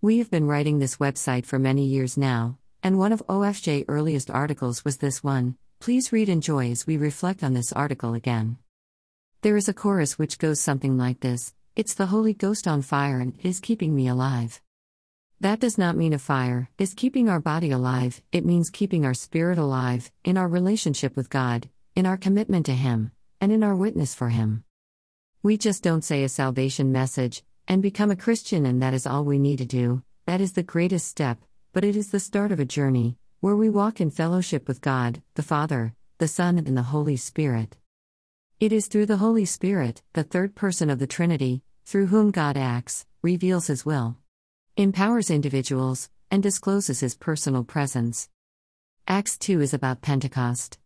We have been writing this website for many years now, and one of OFJ's earliest articles was this one. Please read and enjoy as we reflect on this article again. There is a chorus which goes something like this It's the Holy Ghost on fire and it is keeping me alive. That does not mean a fire is keeping our body alive, it means keeping our spirit alive, in our relationship with God, in our commitment to Him, and in our witness for Him. We just don't say a salvation message and become a Christian, and that is all we need to do. That is the greatest step, but it is the start of a journey where we walk in fellowship with God, the Father, the Son, and the Holy Spirit. It is through the Holy Spirit, the third person of the Trinity, through whom God acts, reveals His will empowers individuals, and discloses his personal presence. Acts 2 is about Pentecost.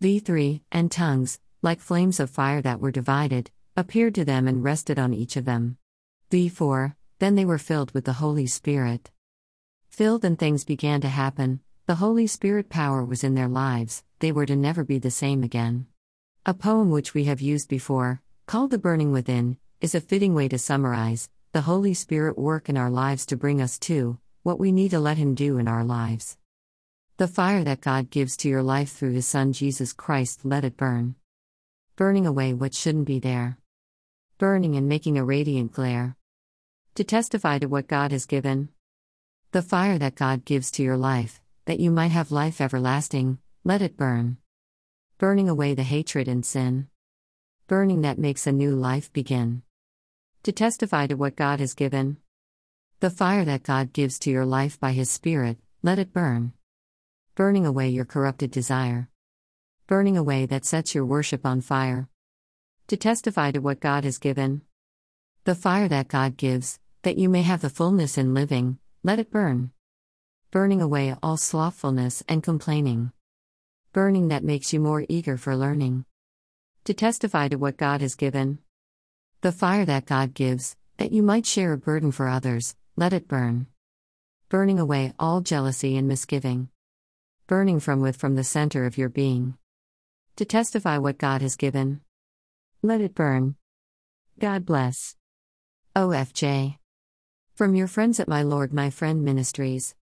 V3 and tongues, like flames of fire that were divided, appeared to them and rested on each of them. V4 Then they were filled with the Holy Spirit. Filled and things began to happen, the Holy Spirit power was in their lives, they were to never be the same again. A poem which we have used before, called The Burning Within, is a fitting way to summarize the Holy Spirit work in our lives to bring us to what we need to let Him do in our lives. The fire that God gives to your life through His Son Jesus Christ, let it burn. Burning away what shouldn't be there. Burning and making a radiant glare. To testify to what God has given. The fire that God gives to your life, that you might have life everlasting, let it burn. Burning away the hatred and sin. Burning that makes a new life begin to testify to what God has given. The fire that God gives to your life by His Spirit, let it burn. Burning away your corrupted desire. Burning away that sets your worship on fire. To testify to what God has given. The fire that God gives, that you may have the fullness in living, let it burn. Burning away all slothfulness and complaining. Burning that makes you more eager for learning. To testify to what God has given. The fire that God gives, that you might share a burden for others, let it burn. Burning away all jealousy and misgiving. Burning from with from the center of your being. To testify what God has given. Let it burn. God bless. OFJ. From your friends at My Lord My Friend Ministries.